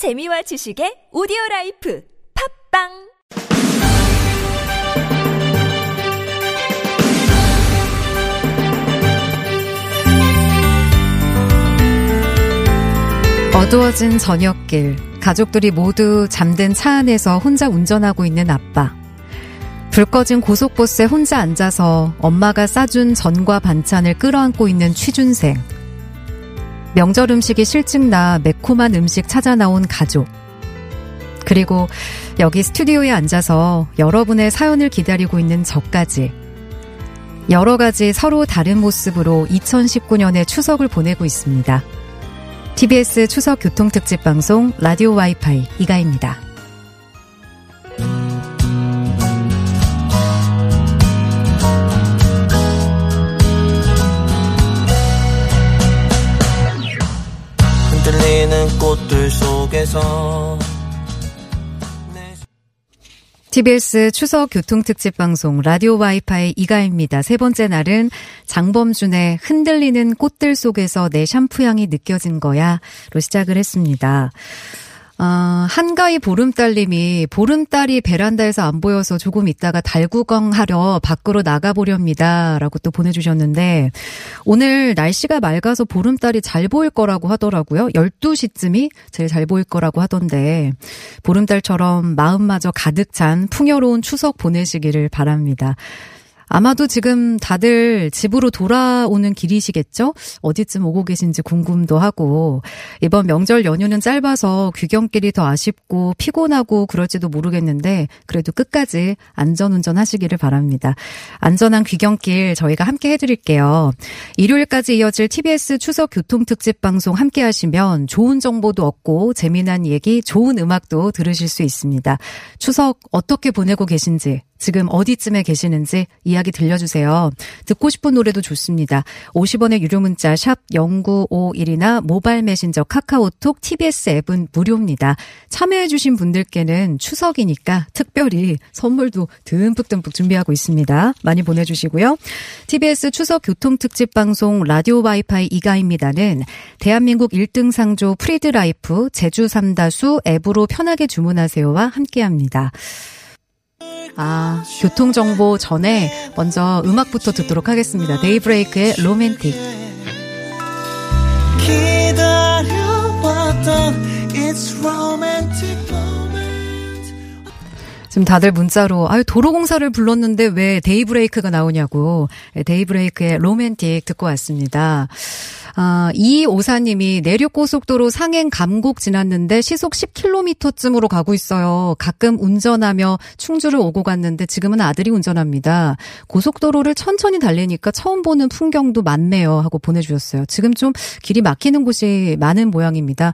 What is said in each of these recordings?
재미와 지식의 오디오 라이프 팟빵 어두워진 저녁길, 가족들이 모두 잠든 차 안에서 혼자 운전하고 있는 아빠. 불 꺼진 고속버스에 혼자 앉아서 엄마가 싸준 전과 반찬을 끌어안고 있는 취준생. 명절 음식이 실증나 매콤한 음식 찾아 나온 가족. 그리고 여기 스튜디오에 앉아서 여러분의 사연을 기다리고 있는 저까지. 여러 가지 서로 다른 모습으로 2019년의 추석을 보내고 있습니다. TBS 추석 교통특집 방송 라디오 와이파이 이가입니다. 속에서 TBS 추석 교통특집 방송 라디오 와이파이 이가입니다. 세 번째 날은 장범준의 흔들리는 꽃들 속에서 내 샴푸 향이 느껴진 거야로 시작을 했습니다. 아, 한가위 보름달님이 보름달이 베란다에서 안 보여서 조금 있다가 달구경하려 밖으로 나가보렵니다. 라고 또 보내주셨는데, 오늘 날씨가 맑아서 보름달이 잘 보일 거라고 하더라고요. 12시쯤이 제일 잘 보일 거라고 하던데, 보름달처럼 마음마저 가득 찬 풍요로운 추석 보내시기를 바랍니다. 아마도 지금 다들 집으로 돌아오는 길이시겠죠? 어디쯤 오고 계신지 궁금도 하고, 이번 명절 연휴는 짧아서 귀경길이 더 아쉽고 피곤하고 그럴지도 모르겠는데, 그래도 끝까지 안전운전 하시기를 바랍니다. 안전한 귀경길 저희가 함께 해드릴게요. 일요일까지 이어질 TBS 추석 교통특집 방송 함께 하시면 좋은 정보도 얻고 재미난 얘기, 좋은 음악도 들으실 수 있습니다. 추석 어떻게 보내고 계신지, 지금 어디쯤에 계시는지 이야기 들려주세요. 듣고 싶은 노래도 좋습니다. 50원의 유료 문자 샵 0951이나 모바일 메신저 카카오톡 TBS 앱은 무료입니다. 참여해주신 분들께는 추석이니까 특별히 선물도 듬뿍듬뿍 준비하고 있습니다. 많이 보내주시고요. TBS 추석 교통특집 방송 라디오 와이파이 이가희입니다는 대한민국 1등 상조 프리드 라이프 제주 삼다수 앱으로 편하게 주문하세요와 함께합니다. 아, 교통정보 전에 먼저 음악부터 듣도록 하겠습니다. 데이브레이크의 로맨틱. 기다려왔던 It's romantic 지금 다들 문자로 아유 도로공사를 불렀는데 왜 데이브레이크가 나오냐고 네, 데이브레이크의 로맨틱 듣고 왔습니다. 아, 이 오사님이 내륙고속도로 상행 감곡 지났는데 시속 10km쯤으로 가고 있어요. 가끔 운전하며 충주를 오고 갔는데 지금은 아들이 운전합니다. 고속도로를 천천히 달리니까 처음 보는 풍경도 많네요. 하고 보내주셨어요. 지금 좀 길이 막히는 곳이 많은 모양입니다.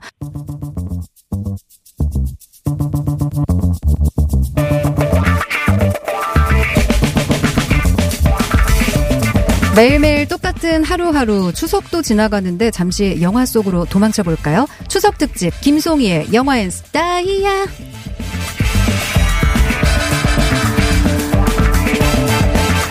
매일매일 똑같은 하루하루 추석도 지나가는데 잠시 영화 속으로 도망쳐 볼까요? 추석 특집 김송희의 영화엔 스타이야.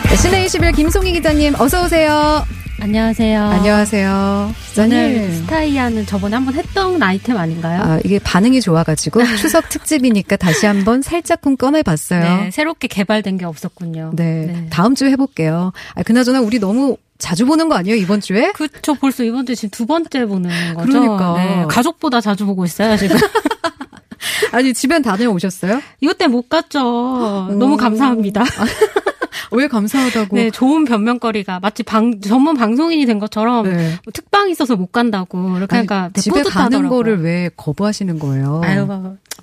네, 신의 21 김송희 기자님 어서 오세요. 안녕하세요. 안녕하세요. 오늘 기자님. 스타이아는 저번에 한번 했던 아이템 아닌가요? 아, 이게 반응이 좋아가지고 추석 특집이니까 다시 한번 살짝쿵 꺼내봤어요. 네, 새롭게 개발된 게 없었군요. 네. 다음 주에 해볼게요. 아, 그나저나 우리 너무 자주 보는 거 아니에요, 이번 주에? 그쵸, 벌써 이번 주 지금 두 번째 보는 거죠. 그러니까. 네, 가족보다 자주 보고 있어요, 지금. 아니, 집엔 다녀오셨어요? 이것 때문에 못 갔죠. 너무 감사합니다. 왜 감사하다고? 네, 좋은 변명거리가 마치 방, 전문 방송인이 된 것처럼 네. 뭐 특방이 있어서 못 간다고. 이렇게 아니, 하니까 되게 집에 가는 뿌듯하더라고요. 거를 왜 거부하시는 거예요? 아유,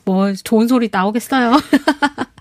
뭐 좋은 소리 나오겠어요.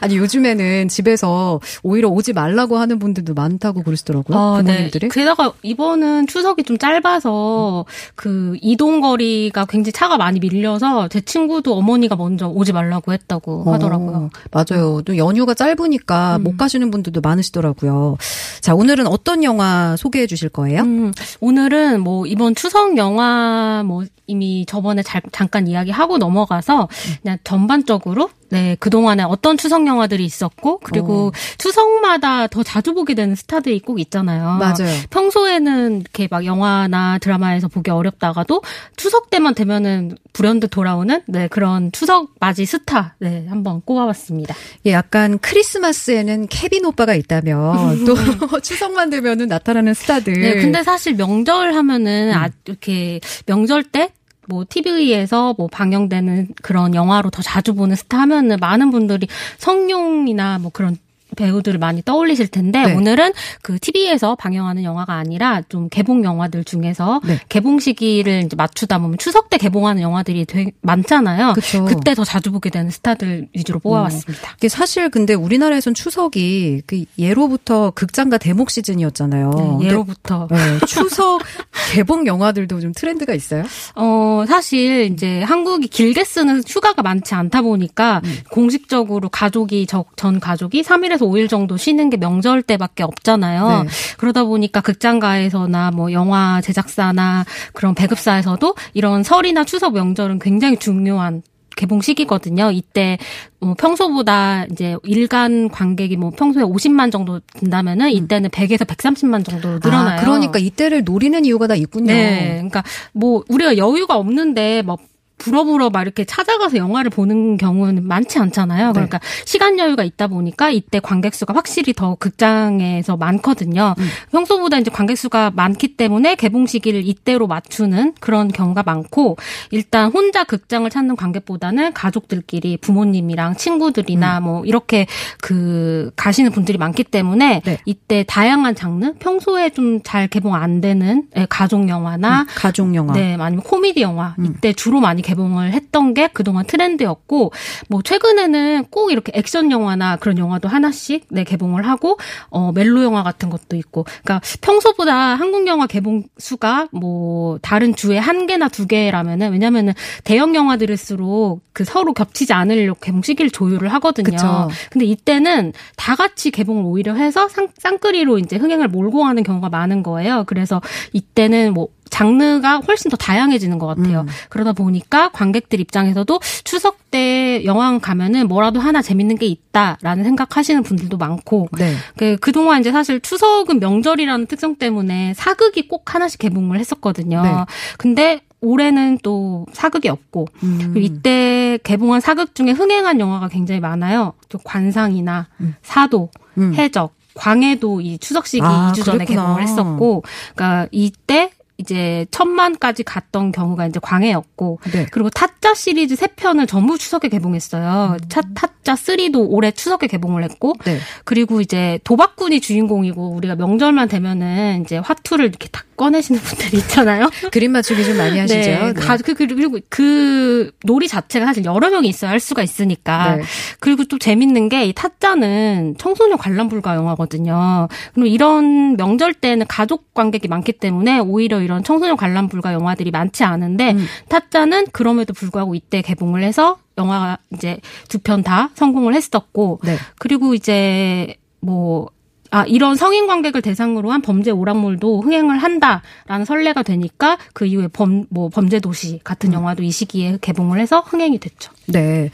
아니 요즘에는 집에서 오히려 오지 말라고 하는 분들도 많다고 그러시더라고요. 어, 부모님들이. 네. 게다가 이번은 추석이 좀 짧아서 그 이동 거리가 굉장히 차가 많이 밀려서 제 친구도 어머니가 먼저 오지 말라고 했다고 하더라고요. 어, 맞아요. 또 연휴가 짧으니까 음. 못 가시는 분들도 많으시더라고요. 자, 오늘은 어떤 영화 소개해 주실 거예요? 음, 오늘은 뭐 이번 추석 영화 뭐 이미 저번에 잘- 잠깐 이야기하고 넘어가서 그냥 전반적으로 네, 그동안에 어떤 추석 영화들이 있었고, 그리고 어. 추석마다 더 자주 보게 되는 스타들이 꼭 있잖아요. 맞아요. 평소에는 이렇게 막 영화나 드라마에서 보기 어렵다가도 추석 때만 되면은 불현듯 돌아오는 네, 그런 추석 맞이 스타, 네, 한번 꼽아봤습니다. 예, 약간 크리스마스에는 케빈 오빠가 있다면 또 추석만 되면은 나타나는 스타들. 네, 근데 사실 명절 하면은 아, 이렇게 명절 때 뭐 TV에서 뭐 방영되는 그런 영화로 더 자주 보는 스타 하면은 많은 분들이 성룡이나 뭐 그런 배우들을 많이 떠올리실 텐데 네. 오늘은 그 TV에서 방영하는 영화가 아니라 좀 개봉 영화들 중에서 네. 개봉 시기를 이제 맞추다 보면 추석 때 개봉하는 영화들이 되게 많잖아요. 그쵸. 그때 더 자주 보게 되는 스타들 위주로 뽑아왔습니다. 이게 사실 근데 우리나라에선 추석이 그 예로부터 극장가 대목 시즌이었잖아요. 네, 근데 예로부터 네, 추석 개봉 영화들도 좀 트렌드가 있어요? 어, 사실 이제 한국이 길게 쓰는 휴가가 많지 않다 보니까 음. 공식적으로 가족이 저- 전 가족이 3일에서 5일 정도 쉬는 게 명절 때밖에 없잖아요. 네. 그러다 보니까 극장가에서나 뭐 영화 제작사나 그런 배급사에서도 이런 설이나 추석 명절은 굉장히 중요한 개봉 시기거든요. 이때 뭐 평소보다 이제 일간 관객이 뭐 평소에 50만 정도 된다면은 이때는 100에서 130만 정도 늘어나요. 아, 그러니까 이때를 노리는 이유가 다 있군요. 네. 그러니까 뭐 우리가 여유가 없는데 막 불어불어 막 이렇게 찾아가서 영화를 보는 경우는 많지 않잖아요. 네. 그러니까 시간 여유가 있다 보니까 이때 관객 수가 확실히 더 극장에서 많거든요. 음. 평소보다 이제 관객 수가 많기 때문에 개봉 시기를 이때로 맞추는 그런 경우가 많고 일단 혼자 극장을 찾는 관객보다는 가족들끼리 부모님이랑 친구들이나 뭐 이렇게 그 가시는 분들이 많기 때문에 네. 이때 다양한 장르 평소에 좀 잘 개봉 안 되는 예, 가족 영화나 가족 영화. 네, 아니면 코미디 영화 음. 이때 주로 많이 개봉을 했던 게 그동안 트렌드였고 뭐 최근에는 꼭 이렇게 액션 영화나 그런 영화도 하나씩 네 개봉을 하고 어 멜로 영화 같은 것도 있고 그러니까 평소보다 한국 영화 개봉 수가 뭐 다른 주에 한 개나 두 개라면은 왜냐면은 대형 영화들일수록 그 서로 겹치지 않으려고 개봉 시기를 조율을 하거든요. 그쵸. 근데 이때는 다 같이 개봉을 오히려 해서 상, 쌍끌이로 이제 흥행을 몰고 가는 경우가 많은 거예요. 그래서 이때는 뭐 장르가 훨씬 더 다양해지는 것 같아요. 음. 그러다 보니까 관객들 입장에서도 추석 때 영화관 가면은 뭐라도 하나 재밌는 게 있다라는 생각하시는 분들도 많고 네. 그 그동안 이제 사실 추석은 명절이라는 특성 때문에 사극이 꼭 하나씩 개봉을 했었거든요. 네. 근데 올해는 또 사극이 없고 음. 이때 개봉한 사극 중에 흥행한 영화가 굉장히 많아요. 또 관상이나 사도, 음. 해적, 광해도 이 추석 시기 아, 2주 전에 그랬구나. 개봉을 했었고, 그러니까 이때 이제 천만까지 갔던 경우가 이제 광해였고, 네. 그리고 타짜 시리즈 세 편을 전부 추석에 개봉했어요. 차, 타짜 3도 올해 추석에 개봉을 했고, 네. 그리고 이제 도박꾼이 주인공이고 우리가 명절만 되면은 이제 화투를 이렇게 다 꺼내시는 분들이 있잖아요. 그림 맞추기 좀 많이 하시죠? 네. 가- 그, 그- 그리고 그 놀이 자체가 사실 여러 명이 있어야 할 수가 있으니까. 네. 그리고 또 재밌는 게 이 타짜는 청소년 관람 불가 영화거든요. 그럼 이런 명절 때는 가족 관객이 많기 때문에 오히려 이런 청소년 관람 불가 영화들이 많지 않은데 음. 타짜는 그럼에도 불구하고 이때 개봉을 해서 영화가 이제 두 편 다 성공을 했었고 네. 그리고 이제 뭐 아, 이런 성인 관객을 대상으로 한 범죄 오락물도 흥행을 한다라는 설레가 되니까 그 이후에 범, 뭐 범죄 도시 같은 영화도 이 시기에 개봉을 해서 흥행이 됐죠. 네.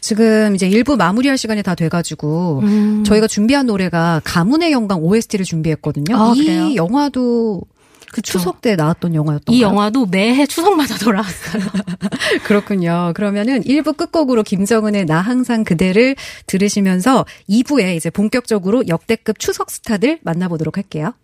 지금 이제 일부 마무리할 시간이 다 돼가지고 음. 저희가 준비한 노래가 가문의 영광 OST를 준비했거든요. 아, 이 그래요? 영화도 그 추석 때 나왔던 영화였던 이 영화도 매해 추석마다 돌아왔어요. 그렇군요. 그러면은 1부 끝곡으로 김정은의 나 항상 그대를 들으시면서 2부에 이제 본격적으로 역대급 추석 스타들 만나보도록 할게요.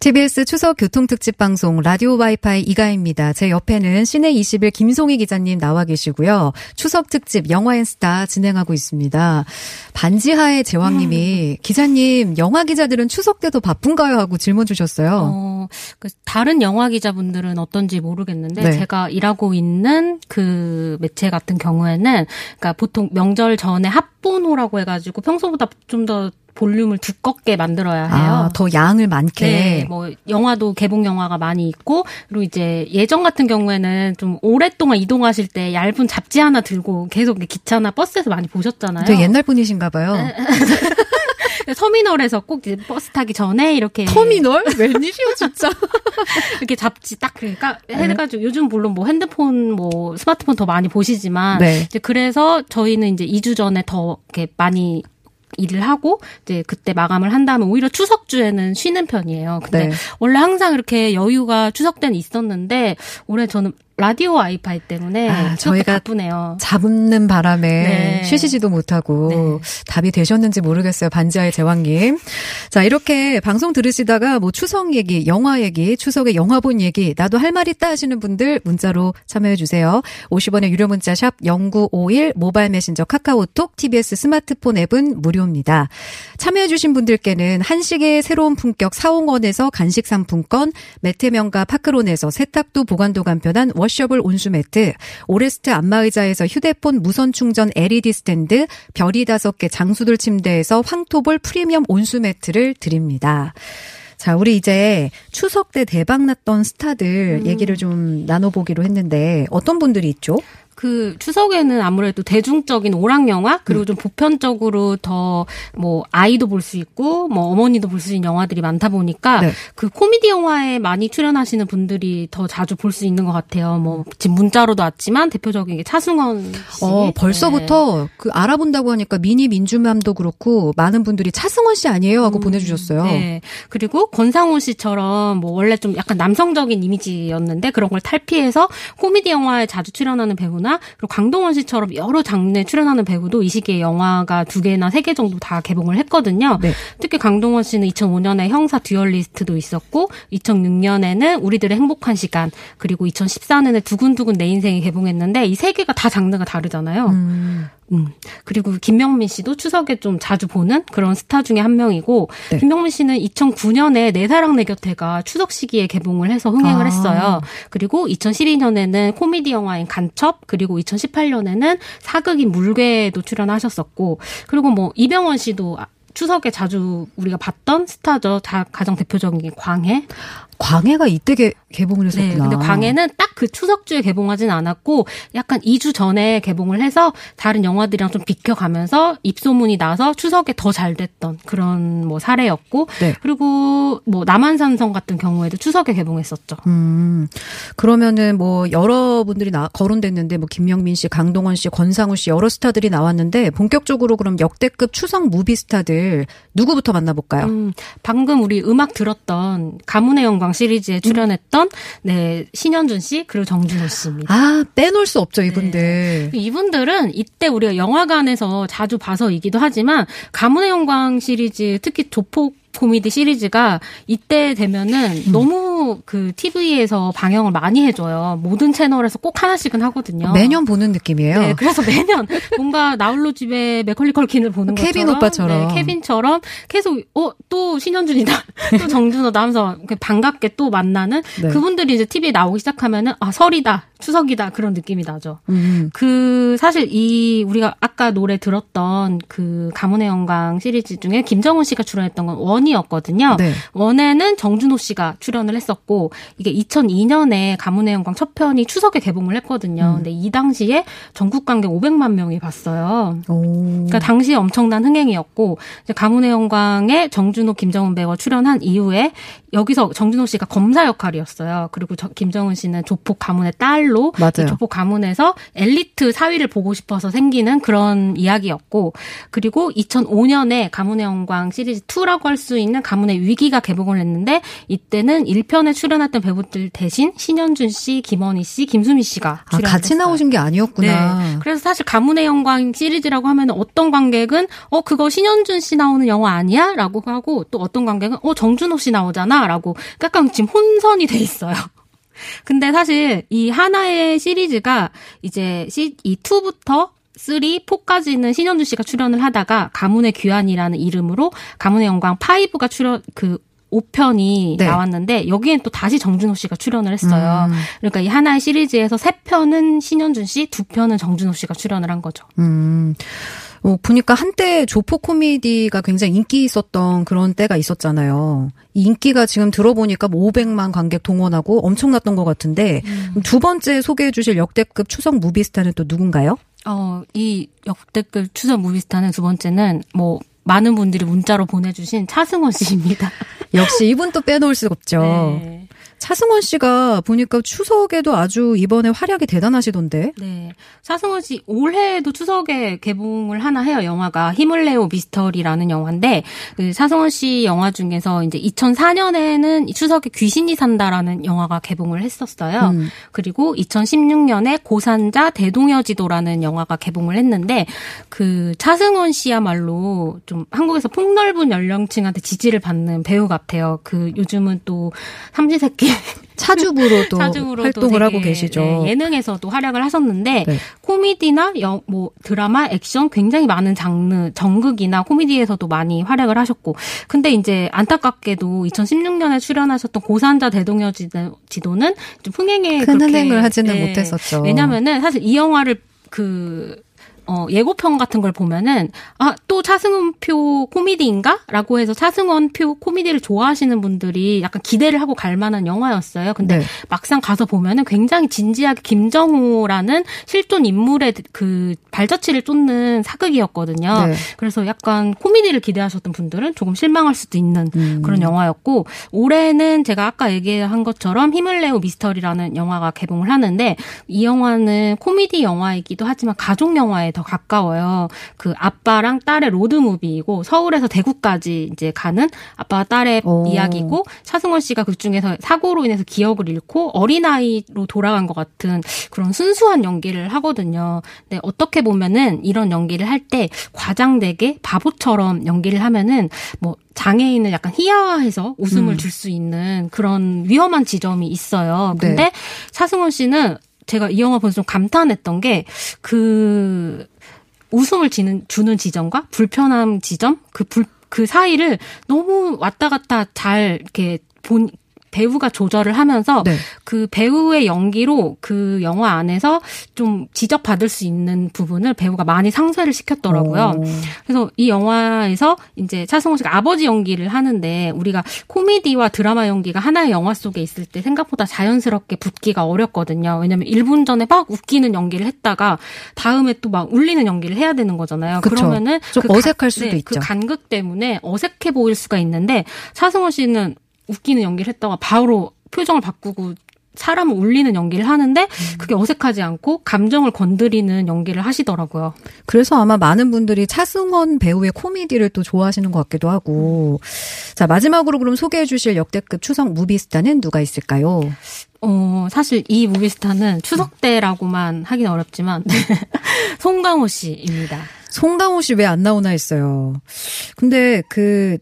TBS 추석 교통특집 방송 라디오 와이파이 이가입니다. 제 옆에는 시내 21 김송희 기자님 나와 계시고요. 추석 특집 영화앤 스타 진행하고 있습니다. 반지하의 제왕님이 기자님 영화 기자들은 추석 때도 바쁜가요 하고 질문 주셨어요. 어, 그 다른 영화 기자분들은 어떤지 모르겠는데 네. 제가 일하고 있는 그 매체 같은 경우에는 그러니까 보통 명절 전에 합본호라고 해가지고 평소보다 좀더 볼륨을 두껍게 만들어야 해요. 아, 더 양을 많게. 네, 뭐 영화도 개봉 영화가 많이 있고 그리고 이제 예전 같은 경우에는 좀 오랫동안 이동하실 때 얇은 잡지 하나 들고 계속 기차나 버스에서 많이 보셨잖아요. 되게 옛날 분이신가 봐요. 터미널에서 꼭 이제 버스 타기 전에 이렇게 터미널? 웬일이야, 진짜. 이렇게 잡지 딱 그러니까 해가지고 요즘 물론 뭐 핸드폰 뭐 스마트폰 더 많이 보시지만 네. 이제 그래서 저희는 이제 2주 전에 더 이렇게 많이 일을 하고 이제 그때 마감을 한 다음에 오히려 추석 주에는 쉬는 편이에요. 근데 네. 원래 항상 이렇게 여유가 추석 때는 있었는데 올해 저는 라디오 와이파이 때문에 아, 저희가 바쁘네요. 잡는 바람에 네. 쉬시지도 못하고 답이 되셨는지 모르겠어요. 반지하의 제왕님. 자, 이렇게 방송 들으시다가 뭐 추석 얘기, 영화 얘기, 추석에 영화 본 얘기, 나도 할 말 있다 하시는 분들 문자로 참여해 주세요. 50원의 유료 문자 샵 0951 모바일 메신저 카카오톡 TBS 스마트폰 앱은 무료입니다. 참여해 주신 분들께는 한식의 새로운 품격 사홍원에서 간식 상품권, 매트명가 파크론에서 세탁도 보관도 간편한 washable 온수 매트, 오레스트 안마의자에서 휴대폰 무선 충전 LED 스탠드, 별이 다섯 개 장수돌침대에서 황토볼 프리미엄 온수 매트를 드립니다. 자, 우리 이제 추석 때 대박 났던 스타들 얘기를 좀 나눠보기로 했는데 어떤 분들이 있죠? 그 추석에는 아무래도 대중적인 오락 영화 음. 그리고 좀 보편적으로 더 뭐 아이도 볼 수 있고 뭐 어머니도 볼 수 있는 영화들이 많다 보니까 네. 그 코미디 영화에 많이 출연하시는 분들이 더 자주 볼 수 있는 것 같아요. 뭐 지금 문자로도 왔지만 대표적인 게 차승원 씨. 어, 네. 벌써부터 그 알아본다고 하니까 미니 민주맘도 그렇고 많은 분들이 차승원 씨 아니에요 하고 보내주셨어요. 네. 그리고 권상우 씨처럼 뭐 원래 좀 약간 남성적인 이미지였는데 그런 걸 탈피해서 코미디 영화에 자주 출연하는 배우나 그리고 강동원 씨처럼 여러 장르에 출연하는 배우도 이 시기에 영화가 두 개나 세 개 정도 다 개봉을 했거든요. 네. 특히 강동원 씨는 2005년에 형사 듀얼리스트도 있었고 2006년에는 우리들의 행복한 시간 그리고 2014년에 두근두근 내 인생이 개봉했는데 이 세 개가 다 장르가 다르잖아요. 음. 음. 그리고 김명민 씨도 추석에 좀 자주 보는 그런 스타 중에 한 명이고 네. 김명민 씨는 2009년에 내 사랑 내 곁에가 추석 시기에 개봉을 해서 흥행을 아. 했어요. 그리고 2012년에는 코미디 영화인 간첩 그리고 2018년에는 사극인 물개에도 출연하셨었고 그리고 뭐 이병헌 씨도 아- 추석에 자주 우리가 봤던 스타죠. 다 가장 대표적인 게 광해. 광해가 이때 개, 개봉을 했었구나. 네, 근데 광해는 딱 그 추석주에 개봉하진 않았고 약간 2주 전에 개봉을 해서 다른 영화들이랑 좀 비켜가면서 입소문이 나서 추석에 더 잘 됐던 그런 뭐 사례였고 네. 그리고 뭐 남한산성 같은 경우에도 추석에 개봉했었죠. 음, 그러면은 뭐 여러분들이 나, 거론됐는데 뭐 김명민 씨, 강동원 씨, 권상우 씨 여러 스타들이 나왔는데 본격적으로 그럼 역대급 추석 무비 스타들 누구부터 만나 볼까요? 음, 방금 우리 음악 들었던 가문의 영광 시리즈에 출연했던 네 신현준 씨 그리고 정준호 씨입니다. 아, 빼놓을 수 없죠, 이분들. 이분들은 이때 우리가 영화관에서 자주 봐서이기도 하지만 가문의 영광 시리즈 특히 조폭 코미디 시리즈가 이때 되면은 너무 그 TV에서 방영을 많이 해줘요. 모든 채널에서 꼭 하나씩은 하거든요. 매년 보는 느낌이에요. 네, 그래서 매년 뭔가 나홀로 집에 맥컬리 컬킨을 보는 케빈 것처럼 오빠처럼. 네, 케빈처럼 계속 어 또 신현준이다 또 정준호다 하면서 반갑게 또 만나는 네. 그분들이 이제 TV에 나오기 시작하면은 아 설이다 추석이다 그런 느낌이 나죠. 음, 그 사실 이 우리가 아까 노래 들었던 그 가문의 영광 시리즈 중에 김정은 씨가 출연했던 건 원이었거든요. 네. 원에는 정준호 씨가 출연을 했었고 이게 2002년에 가문의 영광 첫 편이 추석에 개봉을 했거든요. 근데 이 당시에 전국 관객 500만 명이 봤어요. 오. 그러니까 당시에 엄청난 흥행이었고 가문의 영광에 정준호, 김정은 배우가 출연한 이후에 여기서 정준호 씨가 검사 역할이었어요. 그리고 저- 김정은 씨는 조폭 가문의 딸로 맞아요. 이 조폭 가문에서 엘리트 사위를 보고 싶어서 생기는 그런 이야기였고 그리고 2005년에 가문의 영광 시리즈 2라고 할 수 있는 가문의 위기가 개봉을 했는데 이때는 1편에 출연했던 배우들 대신 신현준 씨, 김원희 씨, 김수미 씨가 아, 같이. 나오신 게 아니었구나. 네. 그래서 사실 가문의 영광 시리즈라고 하면 어떤 관객은 어 그거 신현준 씨 나오는 영화 아니야?라고 하고 또 어떤 관객은 어 정준호 씨 나오잖아 라고 약간 지금 혼선이 돼 있어요. 근데 사실 이 하나의 시리즈가 이제 시, 이 2부터 3, 4까지는 신현준 씨가 출연을 하다가 가문의 귀환이라는 이름으로 가문의 영광 5가 출연 그 5편이 네. 나왔는데 여기엔 또 다시 정준호 씨가 출연을 했어요. 음. 그러니까 이 하나의 시리즈에서 세 편은 신현준 씨, 두 편은 정준호 씨가 출연을 한 거죠. 음. 어, 보니까 한때 조폭 코미디가 굉장히 인기 있었던 그런 때가 있었잖아요. 이 인기가 지금 들어보니까 뭐 500만 관객 동원하고 엄청났던 것 같은데 그럼 두 번째 소개해 주실 역대급 추석 무비스타는 또 누군가요? 어, 이 역대급 추석 무비스타는 두 번째는 뭐 많은 분들이 문자로 보내주신 차승원 씨입니다. 역시 이분 또 빼놓을 수가 없죠. 네. 차승원 씨가 보니까 추석에도 아주 이번에 활약이 대단하시던데. 네. 차승원 씨 올해도 추석에 개봉을 하나 해요. 영화가 힘을 내요 미스터리라는 영화인데 그 차승원 씨 영화 중에서 이제 2004년에는 추석에 귀신이 산다라는 영화가 개봉을 했었어요. 음. 그리고 2016년에 고산자 대동여지도라는 영화가 개봉을 했는데 그 차승원 씨야말로 좀 한국에서 폭넓은 연령층한테 지지를 받는 배우 같아요. 그 요즘은 또 삼시세끼 차주부로도 사주로도 활동을 하고 계시죠. 네, 예능에서도 활약을 하셨는데 네. 코미디나 여, 뭐 드라마, 액션 굉장히 많은 장르, 정극이나 코미디에서도 많이 활약을 하셨고 근데 이제 안타깝게도 2016년에 출연하셨던 고산자 대동여 지도는 좀 흥행에 큰 흥행을 하지는 네, 못했었죠. 왜냐면은 사실 이 영화를 그 어, 예고편 같은 걸 보면은, 아, 또 차승원표 코미디인가? 라고 해서 차승원표 코미디를 좋아하시는 분들이 약간 기대를 하고 갈 만한 영화였어요. 근데 네. 막상 가서 보면은 굉장히 진지하게 김정호라는 실존 인물의 그 발자취를 쫓는 사극이었거든요. 네. 그래서 약간 코미디를 기대하셨던 분들은 조금 실망할 수도 있는 음. 그런 영화였고 올해는 제가 아까 얘기한 것처럼 힘을 내요 미스터 리라는 영화가 개봉을 하는데 이 영화는 코미디 영화이기도 하지만 가족 영화에 더 가까워요. 그 아빠랑 딸의 로드 무비이고 서울에서 대구까지 이제 가는 아빠와 딸의 오. 이야기고 차승원 씨가 그 중에서 사고로 인해서 기억을 잃고 어린아이로 돌아간 것 같은 그런 순수한 연기를 하거든요. 근데 어떻게 보면은 이런 연기를 할 때 과장되게 바보처럼 연기를 하면은 뭐 장애인을 약간 희화화해서 웃음을 줄수 있는 그런 위험한 지점이 있어요. 네. 근데 차승원 씨는 제가 이 영화 보면서 좀 감탄했던 게 그 웃음을 지는, 주는 지점과 불편함 지점? 그 불, 그 사이를 너무 왔다 갔다 잘 이렇게 본 배우가 조절을 하면서 네. 그 배우의 연기로 그 영화 안에서 좀 지적받을 수 있는 부분을 배우가 많이 상쇄를 시켰더라고요. 오. 그래서 이 영화에서 이제 차승원 씨가 아버지 연기를 하는데 우리가 코미디와 드라마 연기가 하나의 영화 속에 있을 때 생각보다 자연스럽게 붙기가 어렵거든요. 왜냐면 1분 전에 막 웃기는 연기를 했다가 다음에 또 막 울리는 연기를 해야 되는 거잖아요. 그쵸. 그러면은 좀그 가- 어색할 수도 네, 있죠. 그 간극 때문에 어색해 보일 수가 있는데 차승원 씨는 웃기는 연기를 했다가 바로 표정을 바꾸고 사람을 울리는 연기를 하는데 음. 그게 어색하지 않고 감정을 건드리는 연기를 하시더라고요. 그래서 아마 많은 분들이 차승원 배우의 코미디를 또 좋아하시는 것 같기도 하고. 자, 마지막으로 그럼 소개해 주실 역대급 추석 무비스타는 누가 있을까요? 어, 사실 이 무비스타는 추석 때라고만 하긴 어렵지만 송강호 씨입니다. 송강호 씨 왜 안 나오나 했어요. 근데 그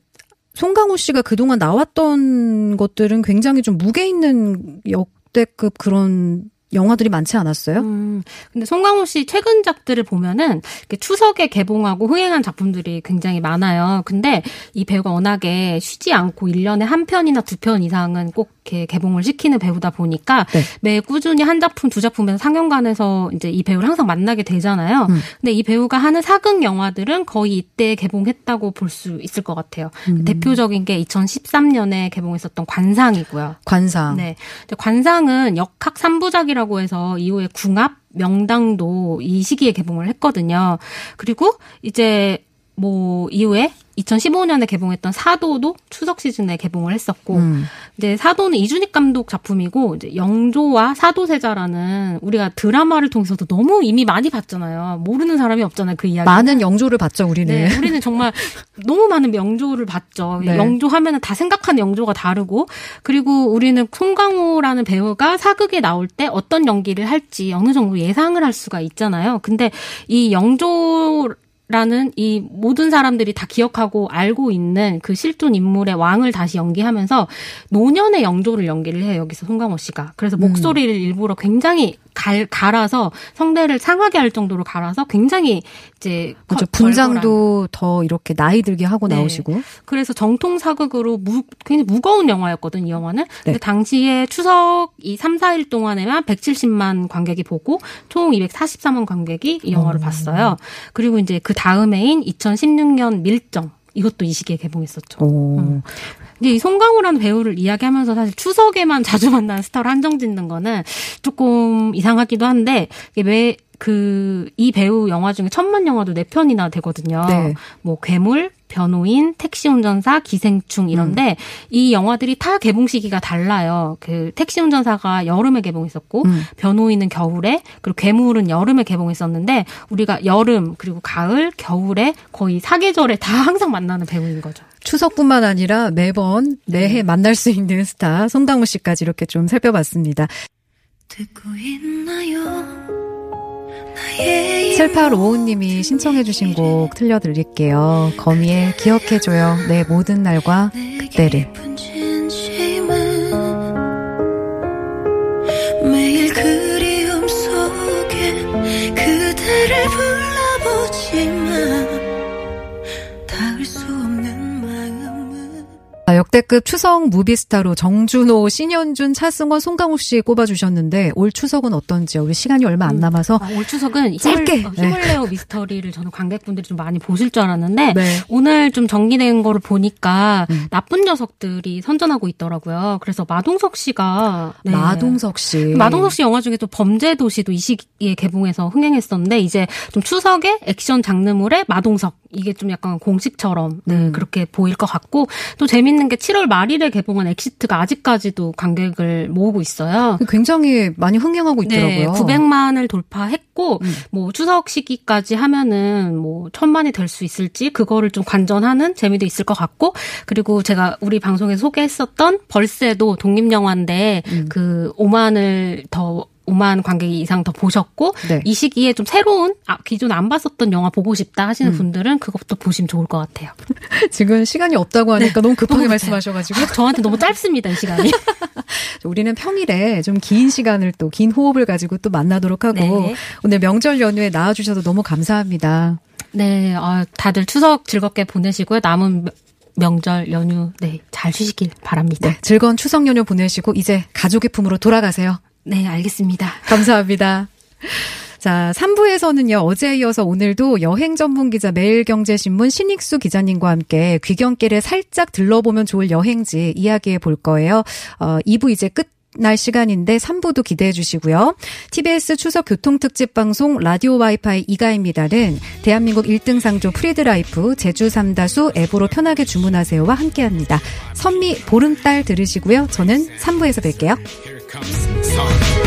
송강호 씨가 그동안 나왔던 것들은 굉장히 좀 무게 있는 역대급 그런 영화들이 많지 않았어요? 음, 근데 송강호 씨 최근작들을 보면은 추석에 개봉하고 흥행한 작품들이 굉장히 많아요. 근데 이 배우가 워낙에 쉬지 않고 1년에 한 편이나 두 편 이상은 꼭 이렇게 개봉을 시키는 배우다 보니까 네. 매 꾸준히 한 작품, 두 작품에서 상영관에서 이제 이 배우를 항상 만나게 되잖아요. 음. 근데 이 배우가 하는 사극 영화들은 거의 이때 개봉했다고 볼 수 있을 것 같아요. 음. 대표적인 게 2013년에 개봉했었던 관상이고요. 관상. 네. 관상은 역학 3부작이 라고 해서 이후에 궁합, 명당도 이 시기에 개봉을 했거든요. 그리고 이제 뭐 이후에 2015년에 개봉했던 사도도 추석 시즌에 개봉을 했었고 음. 이제 사도는 이준익 감독 작품이고 이제 영조와 사도세자라는 우리가 드라마를 통해서도 너무 이미 많이 봤잖아요. 모르는 사람이 없잖아요. 그 이야기. 많은 영조를 봤죠, 우리는. 네, 우리는 정말 너무 많은 영조를 봤죠. 네. 영조 하면은 다 생각하는 영조가 다르고, 그리고 우리는 송강호라는 배우가 사극에 나올 때 어떤 연기를 할지 어느 정도 예상을 할 수가 있잖아요. 근데 이 영조 라는 이 모든 사람들이 다 기억하고 알고 있는 그 실존 인물의 왕을 다시 연기하면서 노년의 영조를 연기를 해요 여기서 송강호 씨가. 그래서 목소리를 일부러 굉장히 갈, 갈아서 성대를 상하게 할 정도로 갈아서 굉장히 이제 그렇죠. 거- 분장도 더 이렇게 나이 들게 하고 네. 나오시고. 그래서 정통 사극으로 무, 굉장히 무거운 영화였거든, 이 영화는. 근데 네. 당시에 추석 이 3, 4일 동안에만 170만 관객이 보고 총 244만 관객이 이 영화를 봤어요. 그리고 이제 그 다음해인 2016년 밀정. 이것도 이 시기에 개봉했었죠. 오. 음. 이제 이 송강호라는 배우를 이야기하면서 사실 추석에만 자주 만나는 스타를 한정 짓는 거는 조금 이상하기도 한데 왜그이 배우 영화 중에 천만 영화도 네 편이나 되거든요. 네. 뭐 괴물, 변호인, 택시 운전사, 기생충 이런데 이 영화들이 다 개봉 시기가 달라요. 그 택시 운전사가 여름에 개봉했었고 음. 변호인은 겨울에 그리고 괴물은 여름에 개봉했었는데 우리가 여름 그리고 가을, 겨울에 거의 사계절에 다 항상 만나는 배우인 거죠. 추석뿐만 아니라 매번 매해 만날 수 있는 스타 송강호 씨까지 이렇게 좀 살펴봤습니다. 듣고 있나요? 나의 7855님이 신청해주신 곡 틀려드릴게요. 거미의 기억해줘요. 내 모든 날과 그때를. 그대를 불러보지만 역대급 추석 무비스타로 정준호, 신현준, 차승원, 송강호 씨 꼽아주셨는데 올 추석은 어떤지요? 우리 시간이 얼마 안 남아서 아, 올 추석은 짧게. 힘을, 어, 힘을 내요 미스터 리를 저는 관객분들이 좀 많이 보실 줄 알았는데 네. 오늘 좀 정리된 거를 보니까 음. 나쁜 녀석들이 선전하고 있더라고요. 그래서 마동석 씨가 네. 마동석 씨. 마동석 씨 영화 중에 또 범죄 도시도 이 시기에 개봉해서 흥행했었는데 이제 좀 추석에 액션 장르물의 마동석 이게 좀 약간 공식처럼 네, 음. 그렇게 보일 것 같고 또 재밌는 게 7월 말일에 개봉한 엑시트가 아직까지도 관객을 모으고 있어요. 굉장히 많이 흥행하고 있더라고요. 네, 900만을 돌파했고 음. 뭐 추석 시기까지 하면은 뭐 천만이 될 수 있을지 그거를 좀 관전하는 재미도 있을 것 같고 그리고 제가 우리 방송에 소개했었던 벌새도 독립 영화인데 음. 그 5만을 더 5만 관객이 이상 더 보셨고 네. 이 시기에 좀 새로운 아, 기존 안 봤었던 영화 보고 싶다 하시는 음. 분들은 그것도 보시면 좋을 것 같아요. 지금 시간이 없다고 하니까 너무 급하게 너무 말씀하셔가지고 아, 저한테 너무 짧습니다 이 시간이. 우리는 평일에 좀 긴 시간을 또 긴 호흡을 가지고 또 만나도록 하고 네. 오늘 명절 연휴에 나와주셔서 너무 감사합니다. 네, 아, 다들 추석 즐겁게 보내시고요. 남은 명- 명절 연휴 네 잘 쉬시길 바랍니다. 네, 즐거운 추석 연휴 보내시고 이제 가족의 품으로 돌아가세요. 네, 알겠습니다. 감사합니다. 자, 3부에서는요, 어제에 이어서 오늘도 여행 전문 기자 매일경제신문 신익수 기자님과 함께 귀경길에 살짝 들러보면 좋을 여행지 이야기해 볼 거예요. 어, 2부 이제 끝. 날 시간인데 3부도 기대해 주시고요. TBS 추석 교통특집 방송 라디오 와이파이 이가희입니다는 대한민국 1등 상조 프리드라이프 제주 삼다수 앱으로 편하게 주문하세요와 함께합니다. 선미 보름달 들으시고요. 저는 3부에서 뵐게요. comes. Sorry.